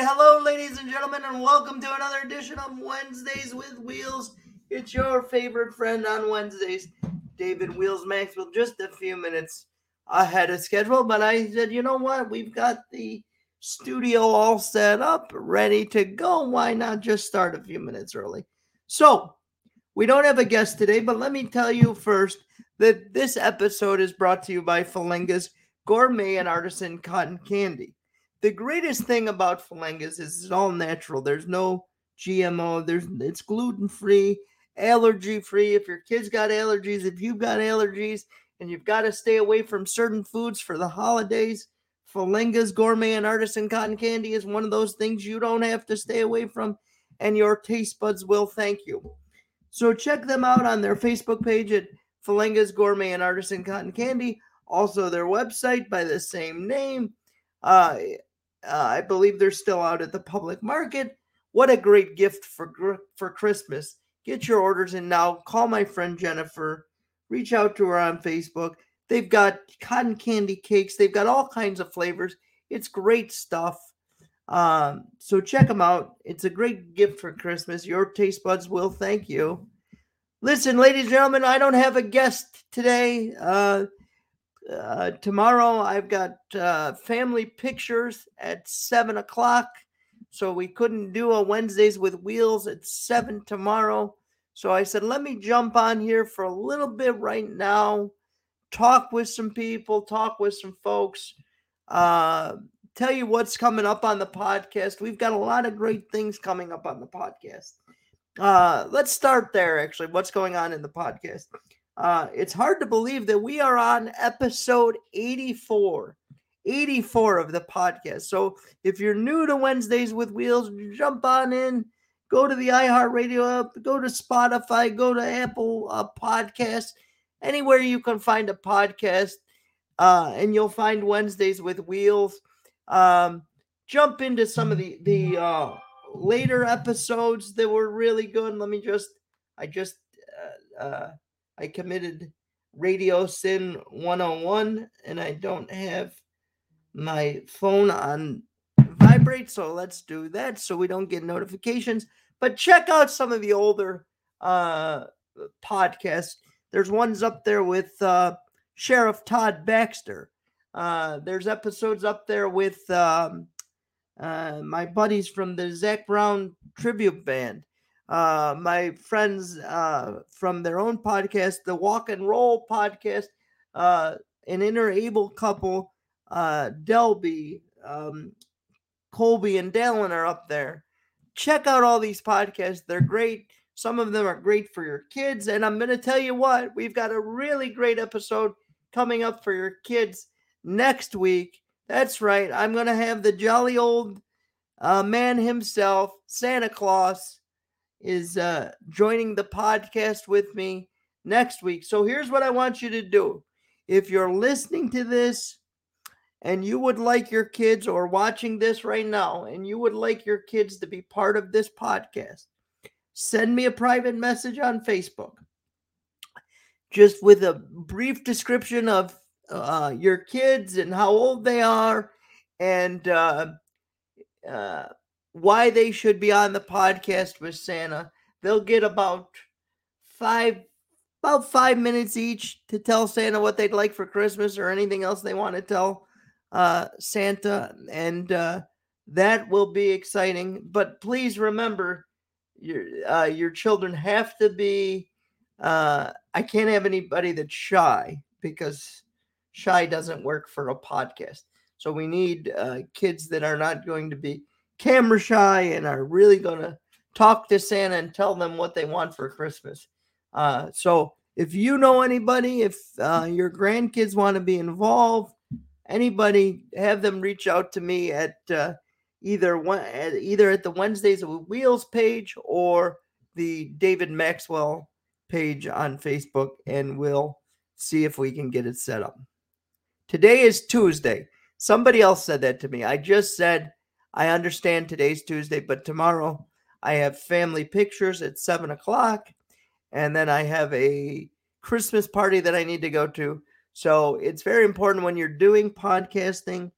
right, hello, ladies and gentlemen, and welcome to another edition of Wednesdays with Wheels. It's your favorite friend on Wednesdays, David Wheels Maxwell. Just a few minutes ahead of schedule, but I said, you know what? We've got the studio all set up, ready to go. Why not just start a few minutes early? So, we don't have a guest today, but let me tell you first that this episode is brought to you by Falenga's Gourmet and Artisan Cotton Candy. The greatest thing about Falenga's is it's all natural. There's no GMO. There's it's gluten free, allergy free. If your kids got allergies, if you've got allergies, and you've got to stay away from certain foods for the holidays, Falenga's Gourmet and Artisan Cotton Candy is one of those things you don't have to stay away from, and your taste buds will thank you. So check them out on their Facebook page at Falenga's Gourmet and Artisan Cotton Candy. Also, their website by the same name. Uh, uh, I believe they're still out at the public market. What a great gift for for Christmas! Get your orders in now. Call my friend Jennifer. Reach out to her on Facebook. They've got cotton candy cakes. They've got all kinds of flavors. It's great stuff. Um, so check them out. It's a great gift for Christmas. Your taste buds will thank you. Listen, ladies and gentlemen, I don't have a guest today. Uh, uh, tomorrow I've got uh, family pictures at seven o'clock, so we couldn't do a Wednesdays with wheels at seven tomorrow. So I said, let me jump on here for a little bit right now, talk with some people, talk with some folks. Uh, tell you what's coming up on the podcast. We've got a lot of great things coming up on the podcast. Uh, let's start there, actually. What's going on in the podcast? Uh, it's hard to believe that we are on episode 84. 84 of the podcast. So if you're new to Wednesdays with Wheels, jump on in, go to the iHeartRadio app, go to Spotify, go to Apple uh, Podcasts, anywhere you can find a podcast, uh, and you'll find Wednesdays with Wheels. Um, jump into some of the the uh, later episodes that were really good. Let me just, I just, uh, uh, I committed Radio Sin 101, and I don't have my phone on vibrate, so let's do that so we don't get notifications. But check out some of the older uh podcasts. There's ones up there with uh Sheriff Todd Baxter. Uh, there's episodes up there with um, uh, my buddies from the Zac Brown tribute band. Uh, my friends uh, from their own podcast, the Walk and Roll podcast, uh, an interable couple, uh, Delby, um, Colby, and Dallin are up there. Check out all these podcasts. They're great. Some of them are great for your kids. And I'm going to tell you what, we've got a really great episode coming up for your kids next week. That's right. I'm going to have the jolly old uh, man himself, Santa Claus, is uh, joining the podcast with me next week. So here's what I want you to do. If you're listening to this and you would like your kids or watching this right now and you would like your kids to be part of this podcast, send me a private message on Facebook just with a brief description of uh, your kids and how old they are and uh, uh, why they should be on the podcast with Santa. They'll get about five about five minutes each to tell Santa what they'd like for Christmas or anything else they want to tell uh, Santa, and uh, that will be exciting. But please remember, your uh, your children have to be. Uh, I can't have anybody that's shy because shy doesn't work for a podcast. So we need uh, kids that are not going to be camera shy and are really going to talk to Santa and tell them what they want for Christmas. Uh, so if you know anybody, if uh, your grandkids want to be involved, anybody, have them reach out to me at uh, either one, at either at the Wednesdays with Wheels page or the David Maxwell page on Facebook, and we'll see if we can get it set up. Today is Tuesday. Somebody else said that to me. I just said, I understand today's Tuesday, but tomorrow I have family pictures at seven o'clock. And then I have a Christmas party that I need to go to. So it's very important when you're doing podcasting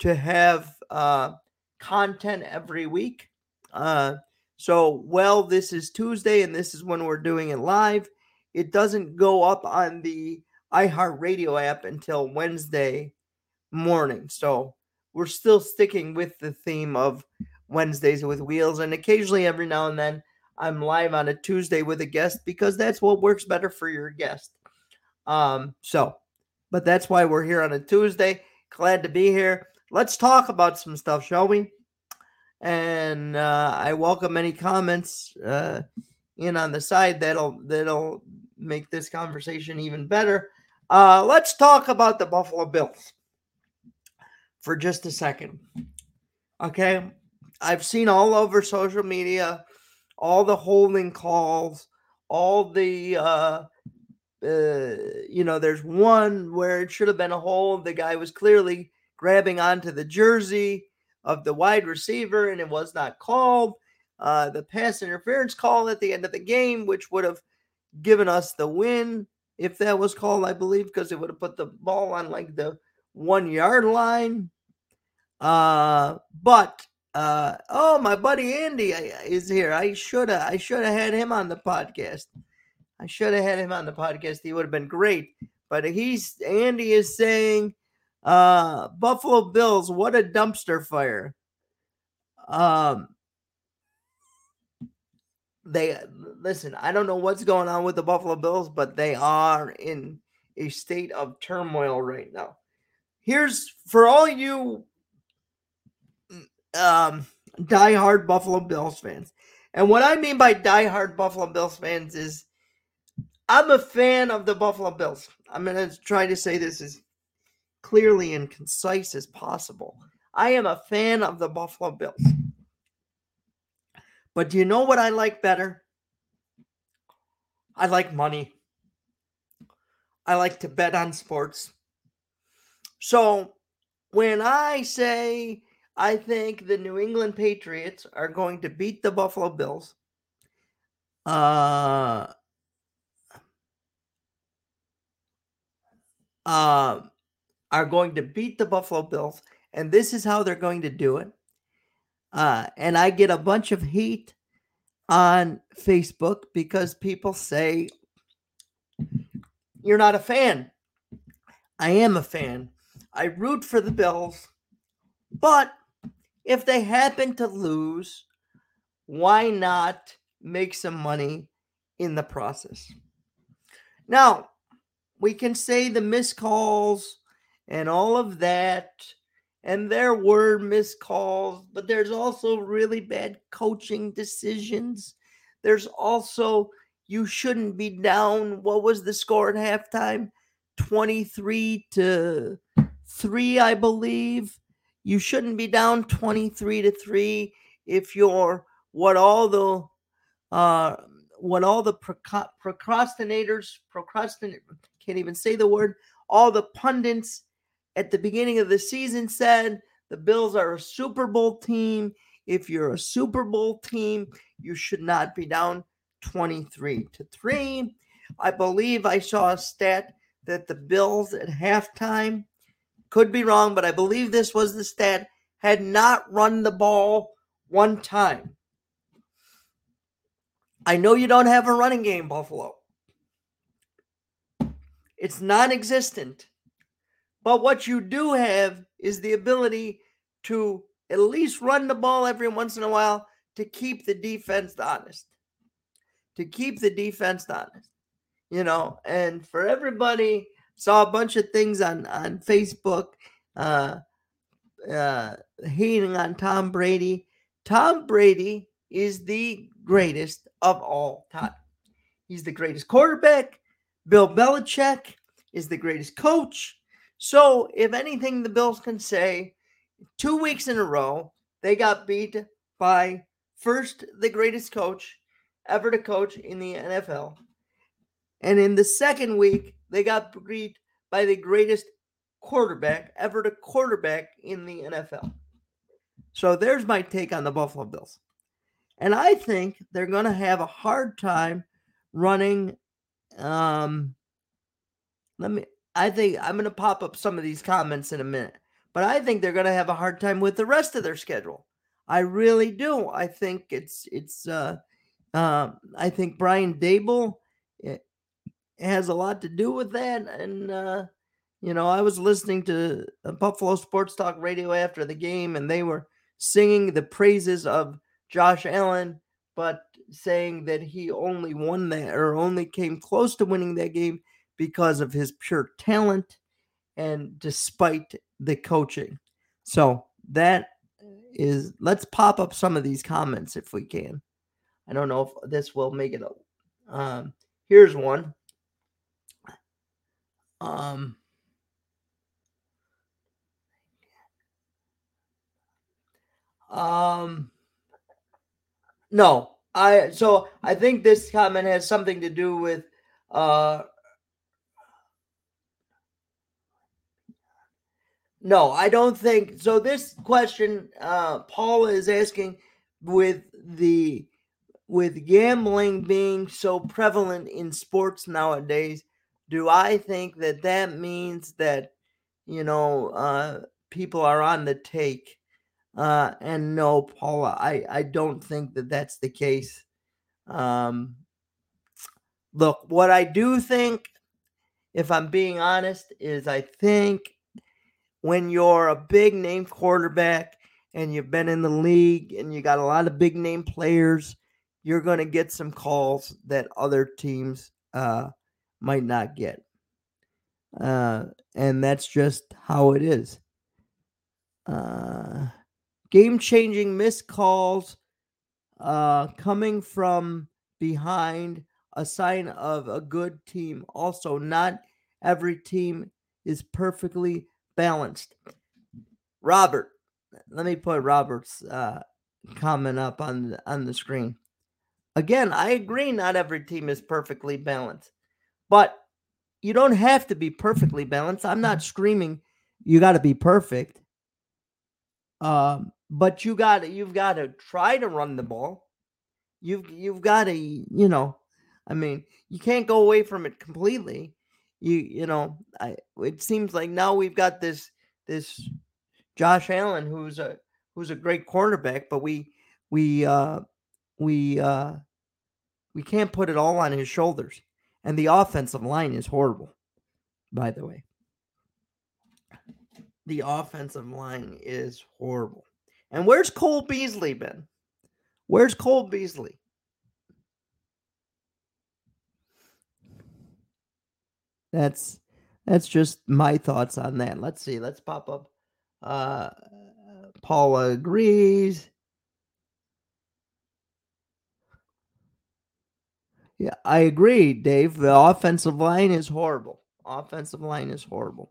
to have uh, content every week. Uh, so, well, this is Tuesday and this is when we're doing it live. It doesn't go up on the iHeartRadio app until Wednesday morning. So, we're still sticking with the theme of Wednesdays with Wheels. And occasionally, every now and then, I'm live on a Tuesday with a guest because that's what works better for your guest. Um, so, but that's why we're here on a Tuesday. Glad to be here. Let's talk about some stuff, shall we? And uh, I welcome any comments uh, in on the side that'll that'll make this conversation even better. Uh, let's talk about the Buffalo Bills for just a second. Okay, I've seen all over social media all the holding calls, all the uh, uh, you know, there's one where it should have been a hold. The guy was clearly grabbing onto the jersey of the wide receiver, and it was not called. Uh, the pass interference call at the end of the game, which would have given us the win if that was called, I believe, because it would have put the ball on like the one yard line. Uh, but uh, oh, my buddy Andy is here. I should have I should have had him on the podcast. I should have had him on the podcast. He would have been great. But he's Andy is saying, uh, Buffalo Bills, what a dumpster fire. Um, they listen. I don't know what's going on with the Buffalo Bills, but they are in a state of turmoil right now. Here's for all you um diehard Buffalo Bills fans. And what I mean by diehard Buffalo Bills fans is I'm a fan of the Buffalo Bills. I'm going to try to say this as clearly and concise as possible. I am a fan of the Buffalo Bills. But do you know what I like better? I like money. I like to bet on sports. So when I say I think the New England Patriots are going to beat the Buffalo Bills, uh, uh, are going to beat the Buffalo Bills, and this is how they're going to do it. Uh, and I get a bunch of heat on Facebook because people say you're not a fan. I am a fan. I root for the Bills, but if they happen to lose, why not make some money in the process? Now, we can say the missed calls and all of that, and there were missed calls, but there's also really bad coaching decisions. There's also, you shouldn't be down. What was the score at halftime? 23 to 3, I believe. You shouldn't be down 23 to 3 if you're what all the uh what all the procrastinators procrastinate can't even say the word. All the pundits at the beginning of the season said the Bills are a Super Bowl team. If you're a Super Bowl team, you should not be down 23 to 3. I believe I saw a stat that the Bills at halftime, could be wrong, but I believe this was the stat, had not run the ball one time. I know you don't have a running game, Buffalo. It's non existent. But what you do have is the ability to at least run the ball every once in a while to keep the defense honest. To keep the defense honest. You know, and for everybody, saw a bunch of things on, on Facebook uh, uh, hating on Tom Brady. Tom Brady is the greatest of all time. He's the greatest quarterback. Bill Belichick is the greatest coach. So, if anything, the Bills can say two weeks in a row, they got beat by first the greatest coach ever to coach in the NFL. And in the second week, they got beat by the greatest quarterback ever to quarterback in the NFL. So there's my take on the Buffalo Bills. And I think they're going to have a hard time running um, let me. I think I'm going to pop up some of these comments in a minute. but I think they're going to have a hard time with the rest of their schedule. I really do. I think it's it's. Uh, uh, I think Brian Daboll has a lot to do with that, and uh, you know, I was listening to Buffalo Sports Talk Radio after the game, and they were singing the praises of Josh Allen, but saying that he only won that or only came close to winning that game because of his pure talent and despite the coaching. So that is let's pop up some of these comments if we can. I don't know if this will make it up. Um, here's one. Um, um, no, I so I think this comment has something to do with uh No, I don't think so. This question, uh, Paul is asking with the with gambling being so prevalent in sports nowadays, do I think that that means that you know uh, people are on the take? Uh, and no, Paula, I I don't think that that's the case. Um, look, what I do think, if I'm being honest, is I think when you're a big name quarterback and you've been in the league and you got a lot of big name players, you're going to get some calls that other teams uh, might not get. Uh, and that's just how it is. Uh, game changing missed calls uh, coming from behind a sign of a good team. Also, not every team is perfectly balanced. Robert, let me put Robert's uh, comment up on the, on the screen. Again, I agree. Not every team is perfectly balanced, but you don't have to be perfectly balanced. I'm not screaming you got to be perfect. Um, but you got to you've got to try to run the ball. You've you've got to you know, I mean, you can't go away from it completely you you know, I it seems like now we've got this this Josh Allen who's a who's a great cornerback, but we we uh we uh we can't put it all on his shoulders. And the offensive line is horrible, by the way. The offensive line is horrible. And where's Cole Beasley been? Where's Cole Beasley? That's that's just my thoughts on that. Let's see. Let's pop up. Uh, Paula agrees. Yeah, I agree, Dave. The offensive line is horrible. Offensive line is horrible.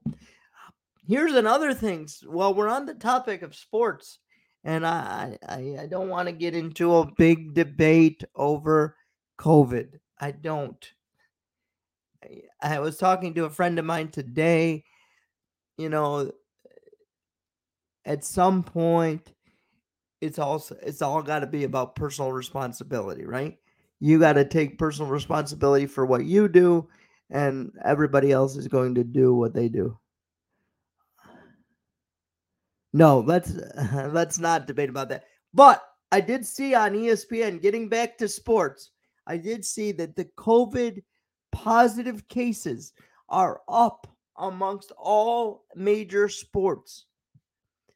Here's another thing. Well, we're on the topic of sports, and I I, I don't want to get into a big debate over COVID. I don't. I was talking to a friend of mine today. You know, at some point, it's also it's all got to be about personal responsibility, right? You got to take personal responsibility for what you do, and everybody else is going to do what they do. No, let's let's not debate about that. But I did see on ESPN, getting back to sports, I did see that the COVID positive cases are up amongst all major sports.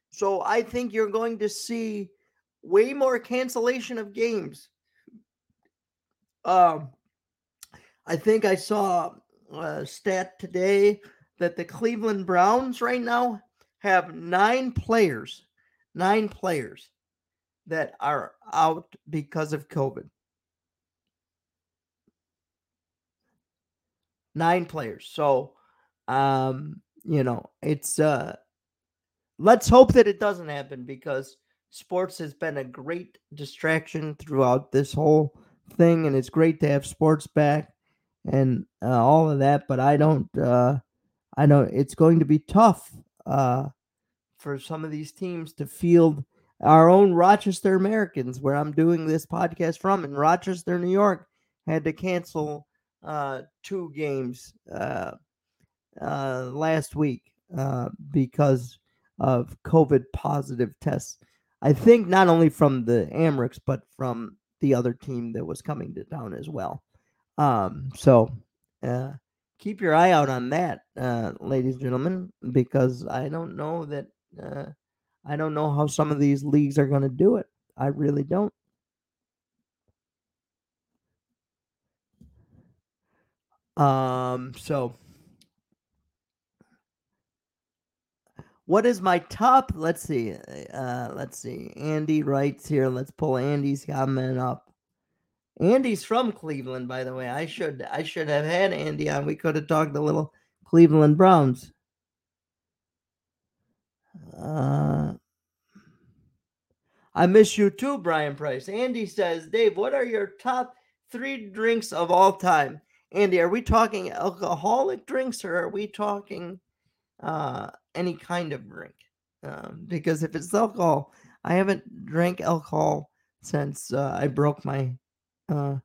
So I think you're going to see way more cancellation of games. Um, I think I saw a stat today that the Cleveland Browns right now have nine players, nine players that are out because of COVID. nine players. So, um, you know, it's uh, let's hope that it doesn't happen because sports has been a great distraction throughout this whole thing, and it's great to have sports back and uh, all of that. But I don't, uh, I know it's going to be tough uh, for some of these teams to field our own Rochester Americans, where I'm doing this podcast from in Rochester, New York, had to cancel uh, two games uh, uh, last week uh, because of COVID positive tests. I think not only from the Amerks, but from the other team that was coming to town as well. Um, so uh, keep your eye out on that, uh, ladies and gentlemen, because I don't know that uh, I don't know how some of these leagues are going to do it. I really don't. Um, so what is my top? Let's see. Uh, let's see. Andy writes here. Let's pull Andy's comment up. Andy's from Cleveland, by the way. I should I should have had Andy on. We could have talked a little Cleveland Browns. Uh, I miss you too, Brian Price. Andy says, Dave, what are your top three drinks of all time? Andy, are we talking alcoholic drinks or are we talking uh, any kind of drink? Um, because if it's alcohol, I haven't drank alcohol since uh, I broke my uh,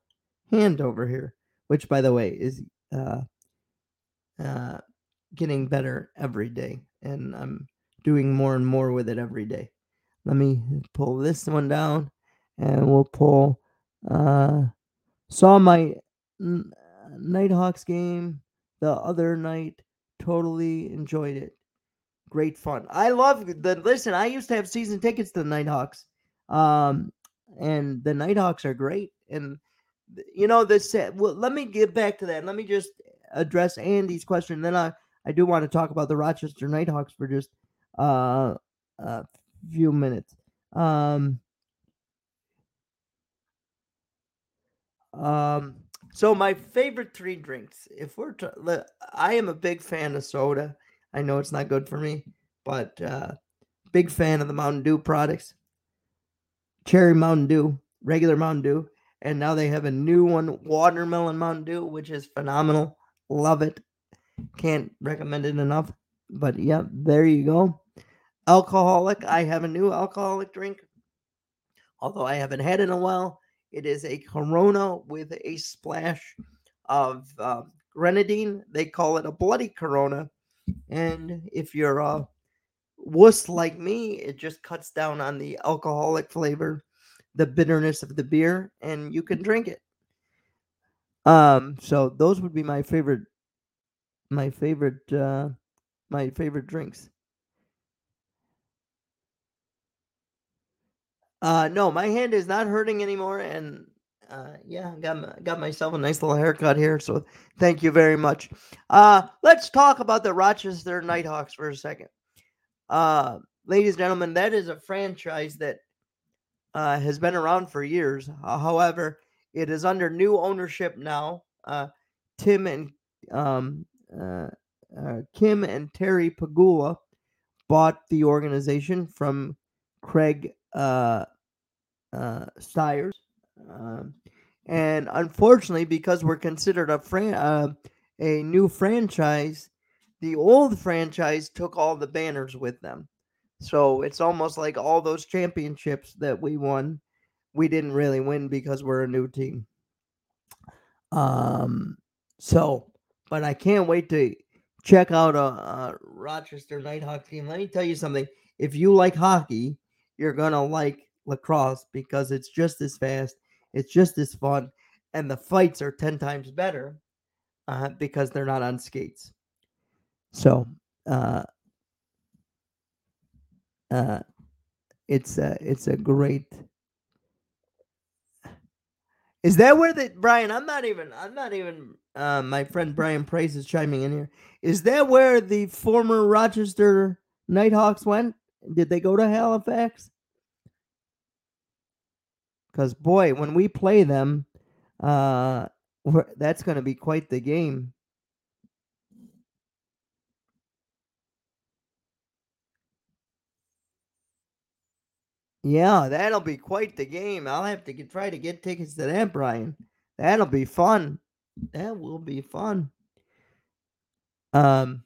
hand over here, which, by the way, is uh, uh, getting better every day, and I'm doing more and more with it every day. Let me pull this one down, and we'll pull. Uh, saw my Knighthawks game the other night. Totally enjoyed it. Great fun. I love the listen. I used to have season tickets to the Knighthawks, um, and the Knighthawks are great. And you know this. Well, let me get back to that. Let me just address Andy's question. Then I I do want to talk about the Rochester Knighthawks for just uh, a few minutes. Um, um, so my favorite three drinks, if we're, to, I am a big fan of soda. I know it's not good for me, but uh, big fan of the Mountain Dew products. Cherry Mountain Dew, regular Mountain Dew, and now they have a new one, watermelon Mountain Dew, which is phenomenal. Love it. Can't recommend it enough. But yeah, there you go. Alcoholic. I have a new alcoholic drink, although I haven't had it in a while. It is a Corona with a splash of uh, grenadine. They call it a bloody Corona. And if you're a wuss like me, it just cuts down on the alcoholic flavor, the bitterness of the beer, and you can drink it. Um, so those would be my favorite, my favorite, uh, my favorite drinks. Uh, no, my hand is not hurting anymore, and uh, yeah, got my, got myself a nice little haircut here. So thank you very much. Uh, let's talk about the Rochester Knighthawks for a second. Uh, ladies and gentlemen, that is a franchise that uh, has been around for years. Uh, however, it is under new ownership now. Uh, Tim and um, uh, uh, Kim and Terry Pegula bought the organization from Craig uh, uh, Styres. Um, and unfortunately, because we're considered a fran- uh, a new franchise, the old franchise took all the banners with them. So it's almost like all those championships that we won, we didn't really win because we're a new team. Um, so, but I can't wait to check out a, a Rochester Knighthawk team. Let me tell you something. If you like hockey, you're gonna like lacrosse because it's just as fast, it's just as fun, and the fights are 10 times better uh, because they're not on skates. So, uh, uh, it's a, it's a great. Is that where the Brian? I'm not even. I'm not even. Uh, my friend Brian Price is chiming in here. Is that where the former Rochester Knighthawks went? Did they go to Halifax? Because boy, when we play them, uh, that's going to be quite the game. Yeah, that'll be quite the game. I'll have to get, try to get tickets to that, Brian. That'll be fun. That will be fun. Um,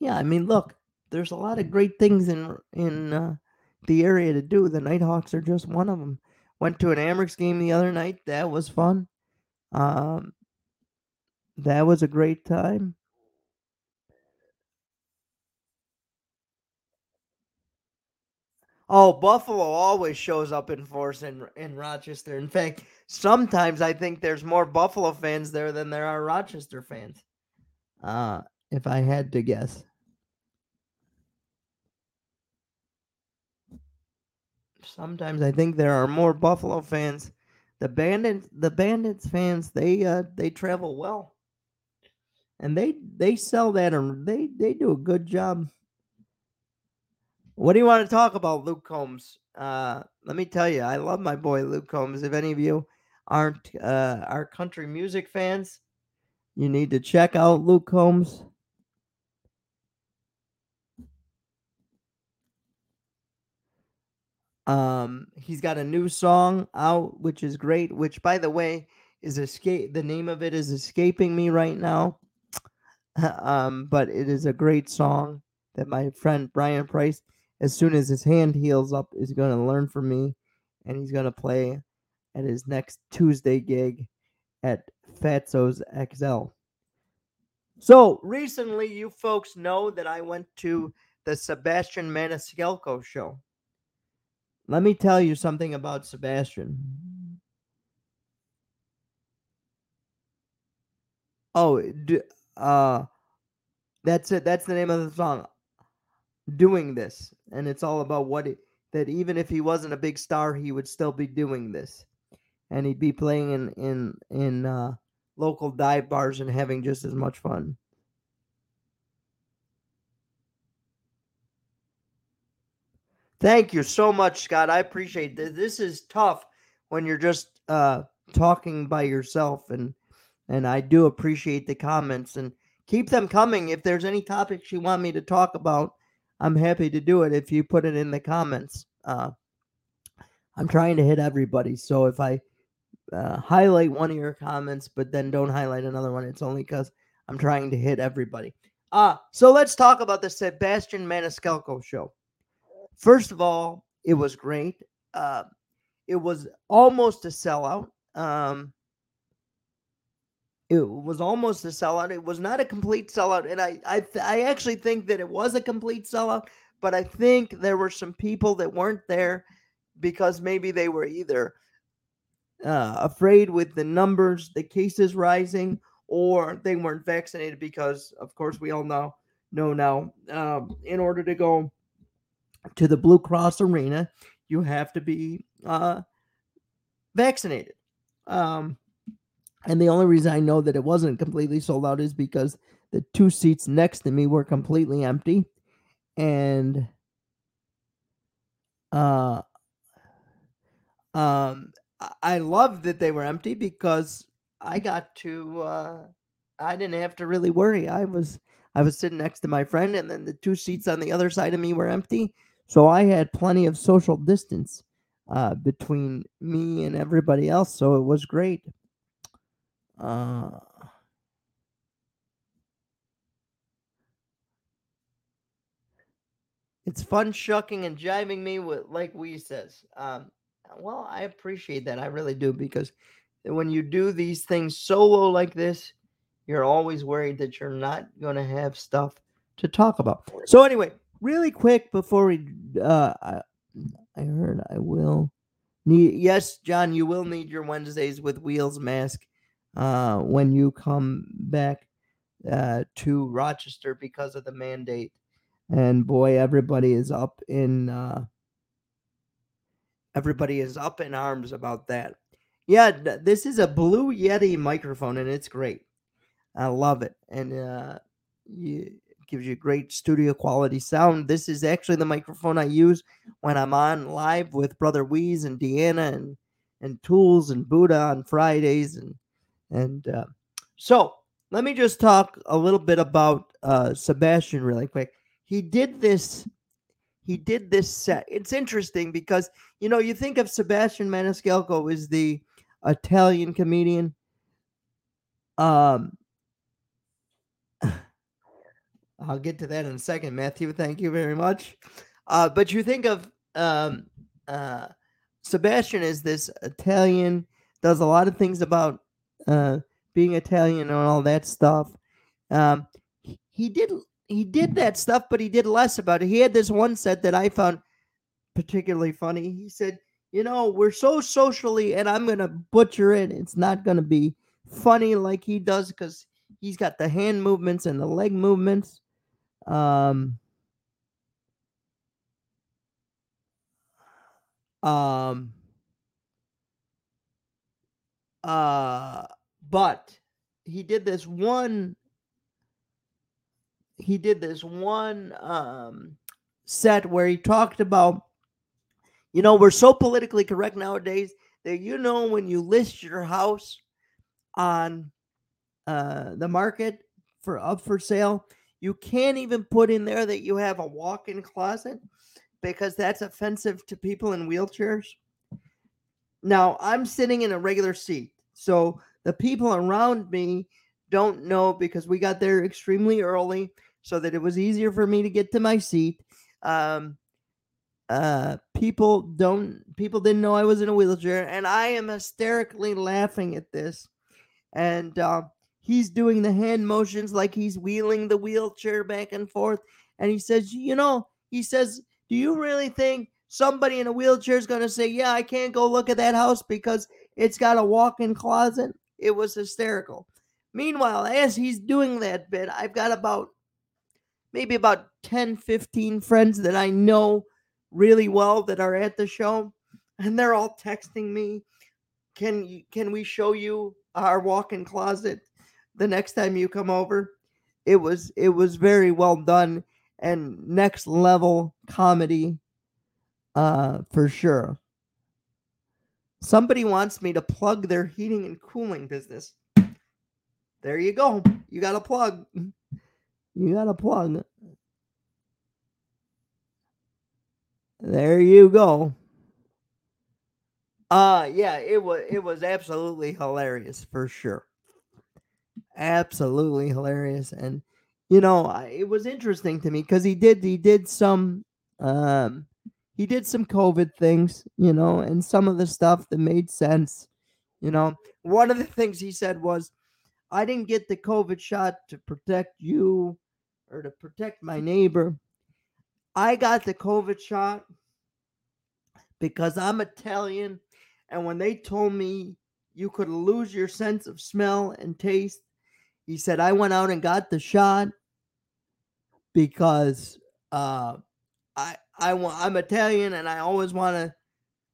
yeah, I mean, look, there's a lot of great things in in uh, the area to do. The Knighthawks are just one of them. Went to an Amerks game the other night. That was fun. Um, that was a great time. Oh, Buffalo always shows up in force in in Rochester. In fact, sometimes I think there's more Buffalo fans there than there are Rochester fans. Uh, if I had to guess. Sometimes I think there are more Buffalo fans. The Bandits, the Bandits fans, they uh they travel well. And they they sell that and they they do a good job. What do you want to talk about, Luke Combs? Uh let me tell you, I love my boy Luke Combs. If any of you aren't uh our country music fans, you need to check out Luke Combs. Um, he's got a new song out, which is great. Which, by the way, is escape. The name of it is escaping me right now. um, but it is a great song that my friend Brian Price, as soon as his hand heals up, is going to learn from me, and he's going to play at his next Tuesday gig at Fatso's XL. So recently, you folks know that I went to the Sebastian Maniscalco show. Let me tell you something about Sebastian. Oh, uh, that's it. That's the name of the song. Doing this, and it's all about what it, that even if he wasn't a big star, he would still be doing this, and he'd be playing in in in uh, local dive bars and having just as much fun. Thank you so much, Scott. I appreciate this. This is tough when you're just uh, talking by yourself, and and I do appreciate the comments and keep them coming. If there's any topics you want me to talk about, I'm happy to do it. If you put it in the comments, uh, I'm trying to hit everybody. So if I uh, highlight one of your comments, but then don't highlight another one, it's only because I'm trying to hit everybody. Uh, so let's talk about the Sebastian Maniscalco show. First of all, it was great. Uh, it was almost a sellout. Um, it was almost a sellout. It was not a complete sellout, and I I I actually think that it was a complete sellout. But I think there were some people that weren't there because maybe they were either uh, afraid with the numbers, the cases rising, or they weren't vaccinated because, of course, we all know know now. Um, in order to go to the Blue Cross Arena, you have to be uh, vaccinated. Um, and the only reason I know that it wasn't completely sold out is because the two seats next to me were completely empty. And uh, um, I love that they were empty because I got to uh, I didn't have to really worry. I was I was sitting next to my friend and then the two seats on the other side of me were empty. So I had plenty of social distance uh, between me and everybody else. So it was great. Uh, it's fun shucking and jiving me with like we says. Um, well, I appreciate that. I really do because when you do these things solo like this, you're always worried that you're not going to have stuff to talk about. So anyway, really quick before we uh I, I heard I will need yes, John, you will need your Wednesdays with wheels mask uh when you come back uh to Rochester because of the mandate. And boy, everybody is up in uh everybody is up in arms about that. Yeah, this is a Blue Yeti microphone and it's great. I love it. And uh you gives you great studio quality sound. This is actually the microphone I use when I'm on live with Brother Wease and Deanna and and Tools and Buddha on Fridays and and uh, so let me just talk a little bit about uh, Sebastian really quick. He did this. He did this set. It's interesting because you know you think of Sebastian Maniscalco as the Italian comedian. Um, I'll get to that in a second, Matthew. Thank you very much. Uh, but you think of um, uh, Sebastian as this Italian, does a lot of things about uh, being Italian and all that stuff. Um, he did he did that stuff, but he did less about it. He had this one set that I found particularly funny. He said, "You know, we're so socially, and I'm gonna butcher it. It's not gonna be funny like he does because he's got the hand movements and the leg movements." Um, um, uh, but he did this one. He did this one um, set where he talked about, you know, we're so politically correct nowadays that you know when you list your house on uh, the market for up for sale, you can't even put in there that you have a walk-in closet because that's offensive to people in wheelchairs. Now, I'm sitting in a regular seat. So the people around me don't know because we got there extremely early so that it was easier for me to get to my seat. Um, uh, people don't people didn't know I was in a wheelchair, and I am hysterically laughing at this. And uh, he's doing the hand motions like he's wheeling the wheelchair back and forth. And he says, you know, he says, do you really think somebody in a wheelchair is going to say, yeah, I can't go look at that house because it's got a walk-in closet? It was hysterical. Meanwhile, as he's doing that bit, I've got about maybe about 10, 15 friends that I know really well that are at the show, and they're all texting me, "Can can we show you our walk-in closet the next time you come over?" It was it was very well done and next level comedy uh for sure. Somebody wants me to plug their heating and cooling business. There you go. You got a plug. You got a plug. There you go. Uh yeah, it was it was absolutely hilarious for sure. Absolutely hilarious and you know, it was interesting to me cuz he did he did some um he did some COVID things, you know, and some of the stuff that made sense. You know, one of the things he said was, I didn't get the COVID shot to protect you or to protect my neighbor. I got the COVID shot because I'm Italian. And when they told me you could lose your sense of smell and taste, he said, I went out and got the shot because uh, I I want I'm Italian and I always want to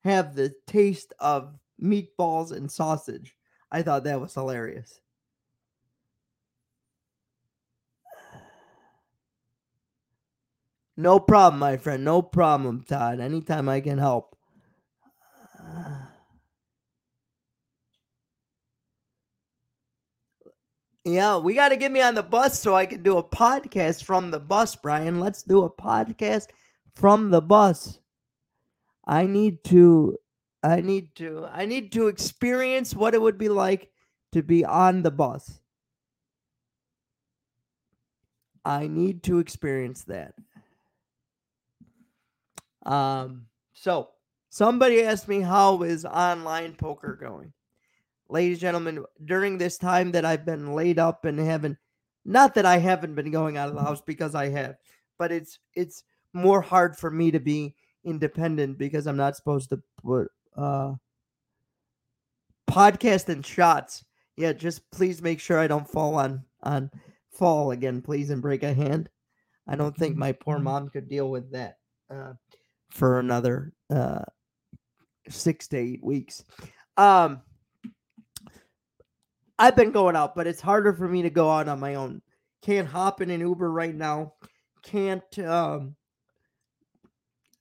have the taste of meatballs and sausage. I thought that was hilarious. No problem, my friend. No problem, Todd. Anytime I can help. Yeah, we got to get me on the bus so I can do a podcast from the bus, Brian. Let's do a podcast from the bus. I need to I need to I need to experience what it would be like to be on the bus. I need to experience that. Um so somebody asked me how is online poker going? Ladies and gentlemen, during this time that I've been laid up and haven't not that I haven't been going out of the house because I have, but it's it's more hard for me to be independent because I'm not supposed to put uh podcast and shots. Yeah, just please make sure I don't fall on on fall again, please, and break a hand. I don't think my poor Mm-hmm. mom could deal with that uh, for another uh, six to eight weeks. Um, I've been going out, but it's harder for me to go out on my own. Can't hop in an Uber right now. Can't. Um,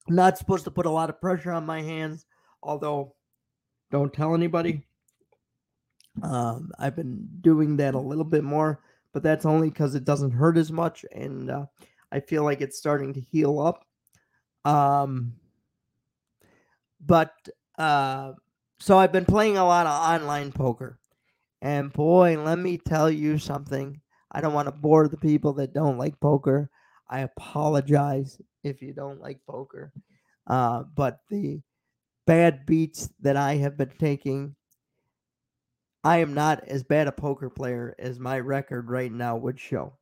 not supposed to put a lot of pressure on my hands, although don't tell anybody. Um, I've been doing that a little bit more, but that's only because it doesn't hurt as much, and uh, I feel like it's starting to heal up. Um, but uh, so I've been playing a lot of online poker, and boy, let me tell you something. I don't want to bore the people that don't like poker. I apologize if you don't like poker. Uh, but the bad beats that I have been taking, I am not as bad a poker player as my record right now would show.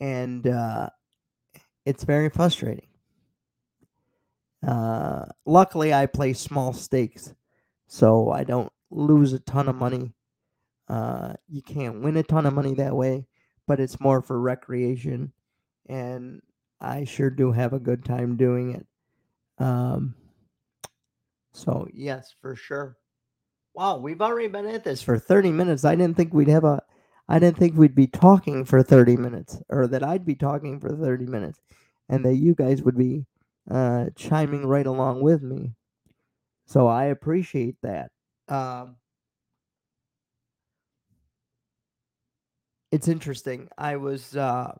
And uh, it's very frustrating. Uh, luckily, I play small stakes, so I don't lose a ton of money. Uh, you can't win a ton of money that way, but it's more for recreation, and I sure do have a good time doing it. Um, so yes, for sure. Wow, we've already been at this for 30 minutes. I didn't think we'd have a I didn't think we'd be talking for 30 minutes or that I'd be talking for 30 minutes and that you guys would be uh, chiming right along with me. So I appreciate that. Um, it's interesting. I was, uh,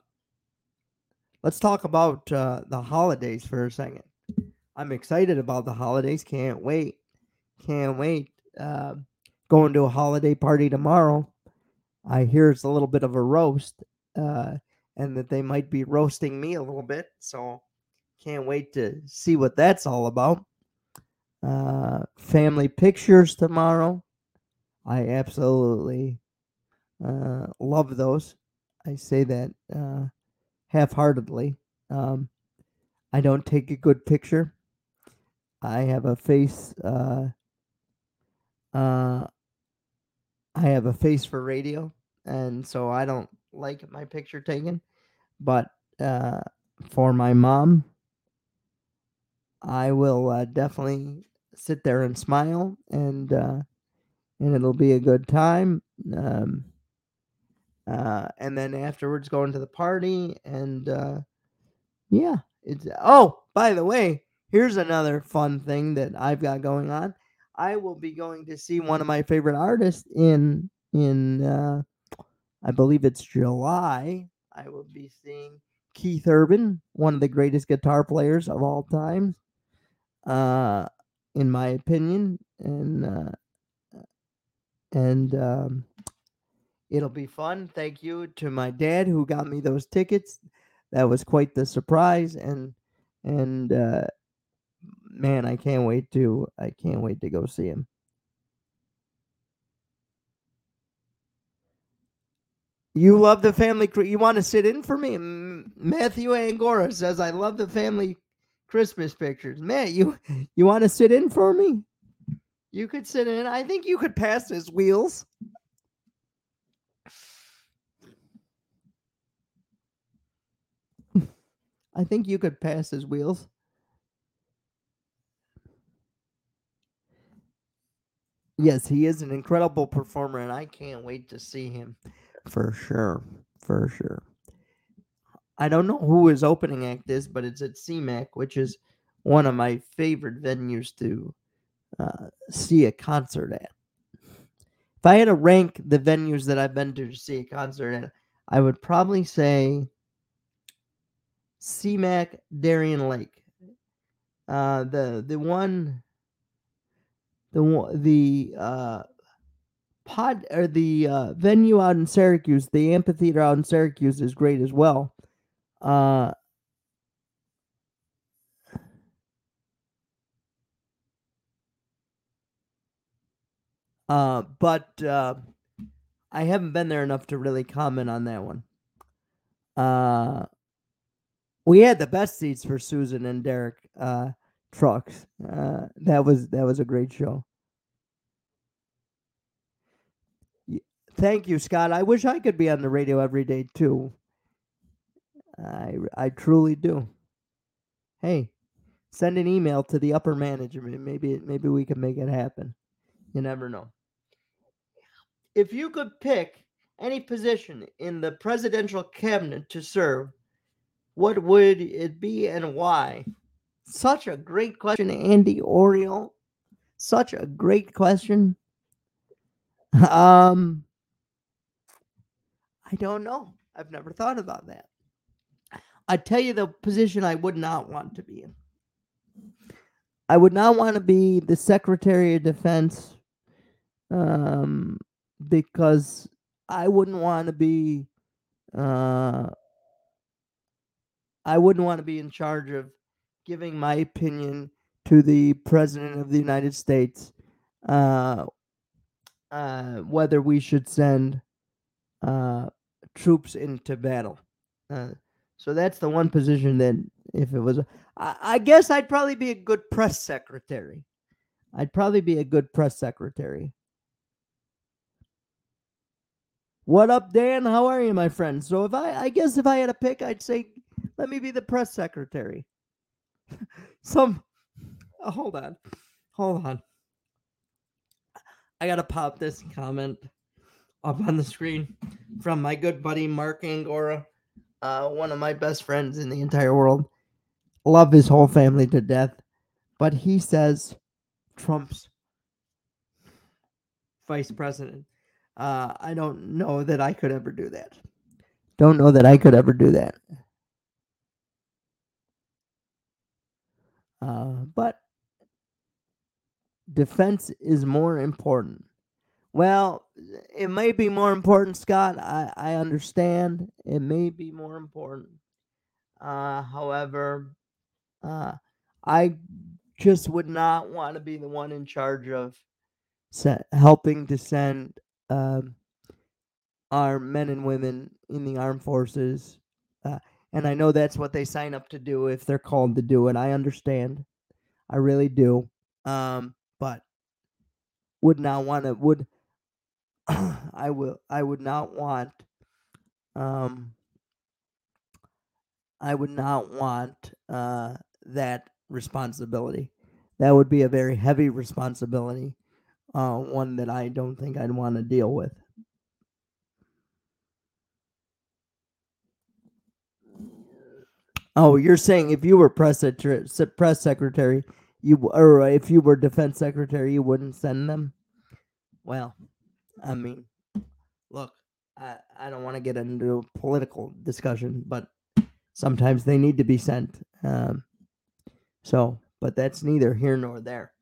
let's talk about uh, the holidays for a second. I'm excited about the holidays. Can't wait. Can't wait. Uh, going to a holiday party tomorrow. I hear it's a little bit of a roast, uh, and that they might be roasting me a little bit. So can't wait to see what that's all about. Uh, family pictures tomorrow. I absolutely uh, love those. I say that uh, half heartedly. Um, I don't take a good picture. I have a face. Uh, uh, I have a face for radio, and so I don't like my picture taken. But uh, for my mom, I will uh, definitely sit there and smile, and uh, and it'll be a good time. Um, uh, and then afterwards, going to the party, and uh, yeah, it's. Oh, by the way, here's another fun thing that I've got going on. I will be going to see one of my favorite artists in in uh, I believe it's July. I will be seeing Keith Urban, one of the greatest guitar players of all time uh, in my opinion, and uh, and um, it'll be fun. Thank you to my dad who got me those tickets. That was quite the surprise, and and uh, man, I can't wait to I can't wait to go see him. You love the family. You want to sit in for me? Matthew Angora says, "I love the family Christmas pictures. Man, you you want to sit in for me? You could sit in. I think you could pass his wheels. I think you could pass his wheels. Yes, he is an incredible performer, and I can't wait to see him for sure. For sure. I don't know who his opening act is, but it's at CMAC, which is one of my favorite venues to uh, see a concert at. If I had to rank the venues that I've been to, to see a concert at, I would probably say CMAC Darien Lake. Uh, the the one the the uh, pod or the uh, venue out in Syracuse, the amphitheater out in Syracuse is great as well. Uh, uh, but uh, I haven't been there enough to really comment on that one. Uh, we had the best seats for Susan and Derek uh, trucks. Uh, that was that was a great show. Thank you, Scott. I wish I could be on the radio every day too. I I truly do. Hey, send an email to the upper management. Maybe maybe we can make it happen. You never know. If you could pick any position in the presidential cabinet to serve, what would it be and why? Such a great question, Andy Oriole. Such a great question. Um, I don't know. I've never thought about that. I tell you the position I would not want to be in. I would not want to be the Secretary of Defense um, because I wouldn't want to be uh, I wouldn't want to be in charge of giving my opinion to the President of the United States uh, uh, whether we should send uh, troops into battle. Uh, so that's the one position that if it was. I, I guess I'd probably be a good press secretary. I'd probably be a good press secretary. What up, Dan? How are you, my friend? So if I, I guess if I had a pick, I'd say, let me be the press secretary. Some, oh, hold on, hold on. I gotta pop this comment up on the screen from my good buddy Mark Angora, uh, one of my best friends in the entire world. Love his whole family to death, but he says Trump's vice president. Uh, I don't know that I could ever do that. Don't know that I could ever do that. Uh, but defense is more important. Well, it may be more important, Scott. I, I understand. It may be more important. Uh, however, uh, I just would not want to be the one in charge of se- helping to send um, our men and women in the armed forces. Uh, and I know that's what they sign up to do if they're called to do it. I understand. I really do. Um, but would not want to would I will I would not want um I would not want uh that responsibility. That would be a very heavy responsibility, uh, one that I don't think I'd want to deal with. Oh, you're saying if you were press, press secretary, you or if you were defense secretary, you wouldn't send them. Well, I mean, look, I I don't want to get into a political discussion, but sometimes they need to be sent. Um, so, but that's neither here nor there.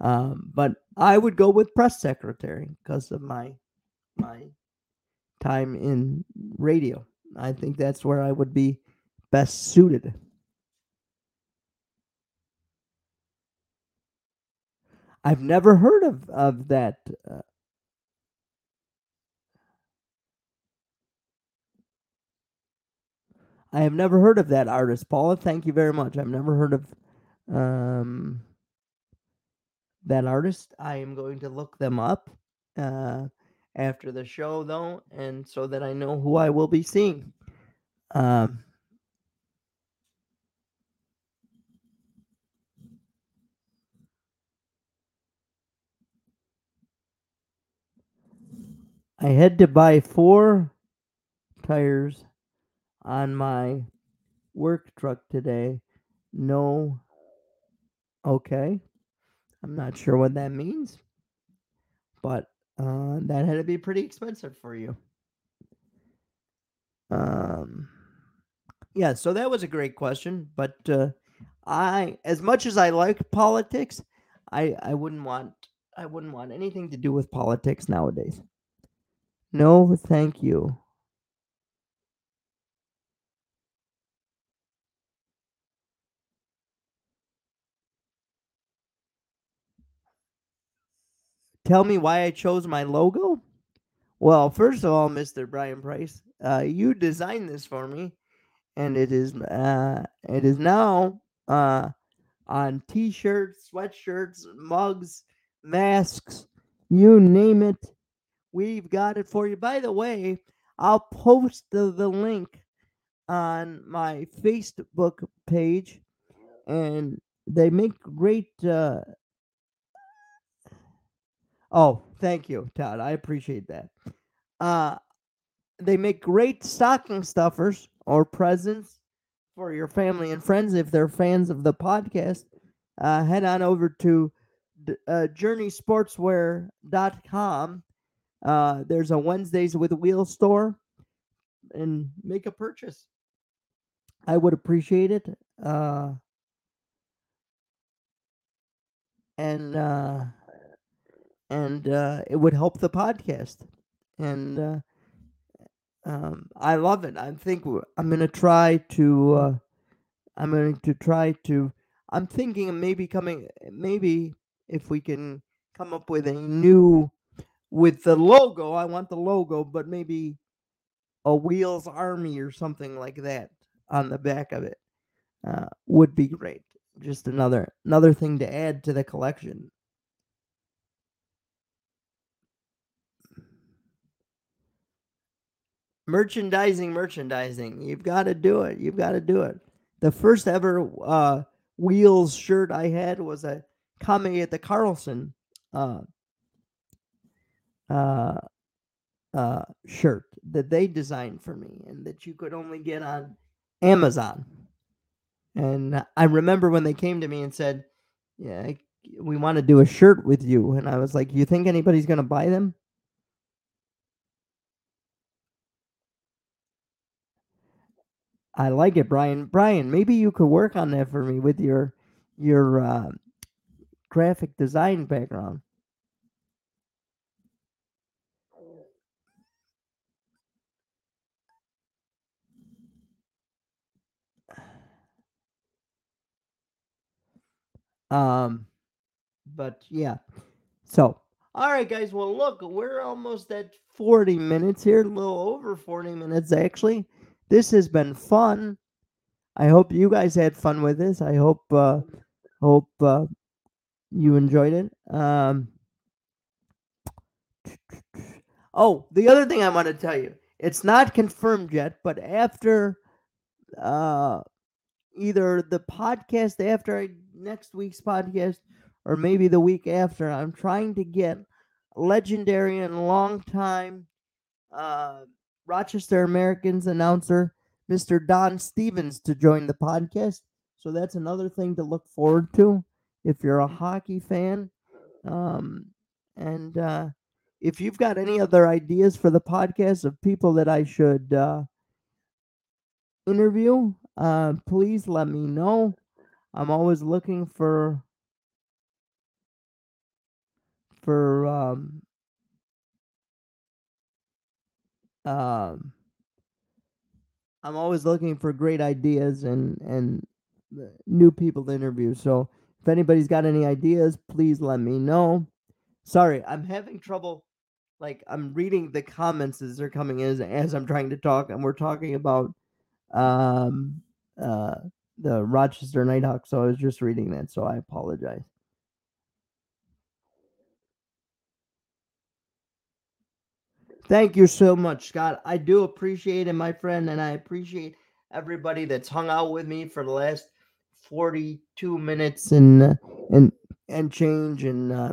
Um, but I would go with press secretary because of my my time in radio. I think that's where I would be best suited. I've never heard of of that. Uh, I have never heard of that artist, Paula. Thank you very much. I've never heard of um, that artist. I am going to look them up uh, after the show, though, and so that I know who I will be seeing. Um, I had to buy four tires on my work truck today. No. Okay. I'm not sure what that means, but uh, that had to be pretty expensive for you. Um, yeah, so that was a great question, but uh, I, as much as I like politics, I I wouldn't want I wouldn't want anything to do with politics nowadays. No, thank you. Tell me why I chose my logo? Well, first of all, Mr. Brian Price, uh, you designed this for me, and it is uh, it is now uh, on T-shirts, sweatshirts, mugs, masks, you name it. We've got it for you. By the way, I'll post the, the link on my Facebook page, and they make great. Uh... Oh, thank you, Todd. I appreciate that. Uh, they make great stocking stuffers or presents for your family and friends if they're fans of the podcast. Uh, head on over to uh, journeysportswear.com uh, there's a Wednesdays with Wheel store and make a purchase. I would appreciate it. Uh, and uh, and uh, it would help the podcast. And uh, um, I love it. I think I'm going to try to. Uh, I'm going to try to. I'm thinking maybe coming. Maybe if we can come up with a new with the logo. I want the logo, but maybe a Wheels Army or something like that on the back of it. uh, would be great. Just another another thing to add to the collection. Merchandising, merchandising. You've got to do it. You've got to do it. The first ever uh, wheels shirt I had was a Kame at the Carlson uh, uh, uh, shirt that they designed for me and that you could only get on Amazon. And I remember when they came to me and said, "Yeah, we want to do a shirt with you," and I was like, "You think anybody's going to buy them?" I like it, Brian. Brian, maybe you could work on that for me with your your uh, graphic design background. Um, but yeah. So, all right, guys. Well, look, we're almost at 40 minutes here, a little over 40 minutes actually. This has been fun. I hope you guys had fun with this. I hope uh hope uh you enjoyed it. Um Oh, the other thing I want to tell you. It's not confirmed yet, but after uh either the podcast after I, next week's podcast or maybe the week after, I'm trying to get legendary and long time uh, Rochester Americans announcer Mr. Don Stevens to join the podcast. So that's another thing to look forward to if you're a hockey fan. Um, and uh, if you've got any other ideas for the podcast of people that I should uh, interview, uh, please let me know. I'm always looking for for um, um I'm always looking for great ideas and and new people to interview. So if anybody's got any ideas, please let me know. Sorry, I'm having trouble. Like I'm reading the comments as they're coming in as, as I'm trying to talk, and we're talking about um uh the Rochester Knighthawks. So I was just reading that, so I apologize. Thank you so much, Scott. I do appreciate it, my friend, and I appreciate everybody that's hung out with me for the last 42 minutes and uh, and and change and uh,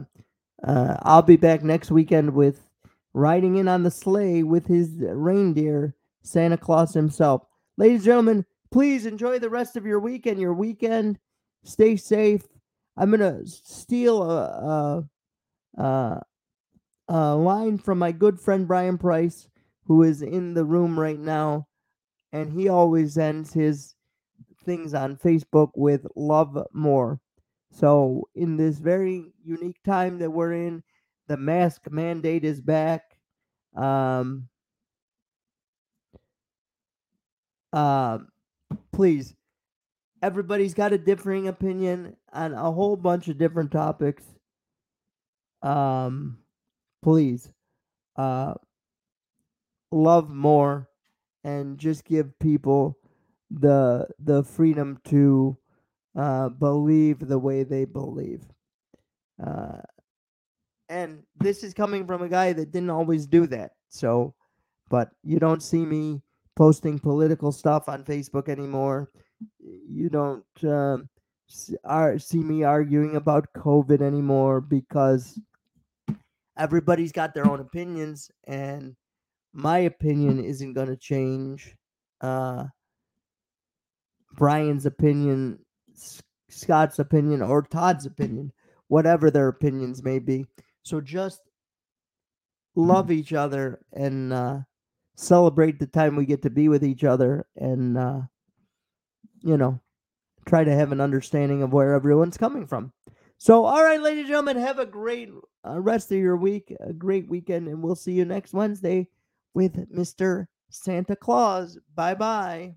uh, I'll be back next weekend with riding in on the sleigh with his reindeer, Santa Claus himself. Ladies and gentlemen, please enjoy the rest of your weekend. Your weekend, stay safe. I'm gonna steal a, a, a a line from my good friend Brian Price, who is in the room right now, and he always ends his things on Facebook with love more. So, in this very unique time that we're in, the mask mandate is back. Um, uh, please, everybody's got a differing opinion on a whole bunch of different topics. Um, please uh, love more and just give people the the freedom to uh, believe the way they believe. Uh, and this is coming from a guy that didn't always do that. So, but you don't see me posting political stuff on Facebook anymore. You don't uh, see me arguing about COVID anymore because everybody's got their own opinions, and my opinion isn't going to change. Uh, Brian's opinion, Scott's opinion, or Todd's opinion, whatever their opinions may be. So just love each other and uh, celebrate the time we get to be with each other, and uh, you know, try to have an understanding of where everyone's coming from. So, all right, ladies and gentlemen, have a great uh, rest of your week, a great weekend, and we'll see you next Wednesday with Mr. Santa Claus. Bye bye.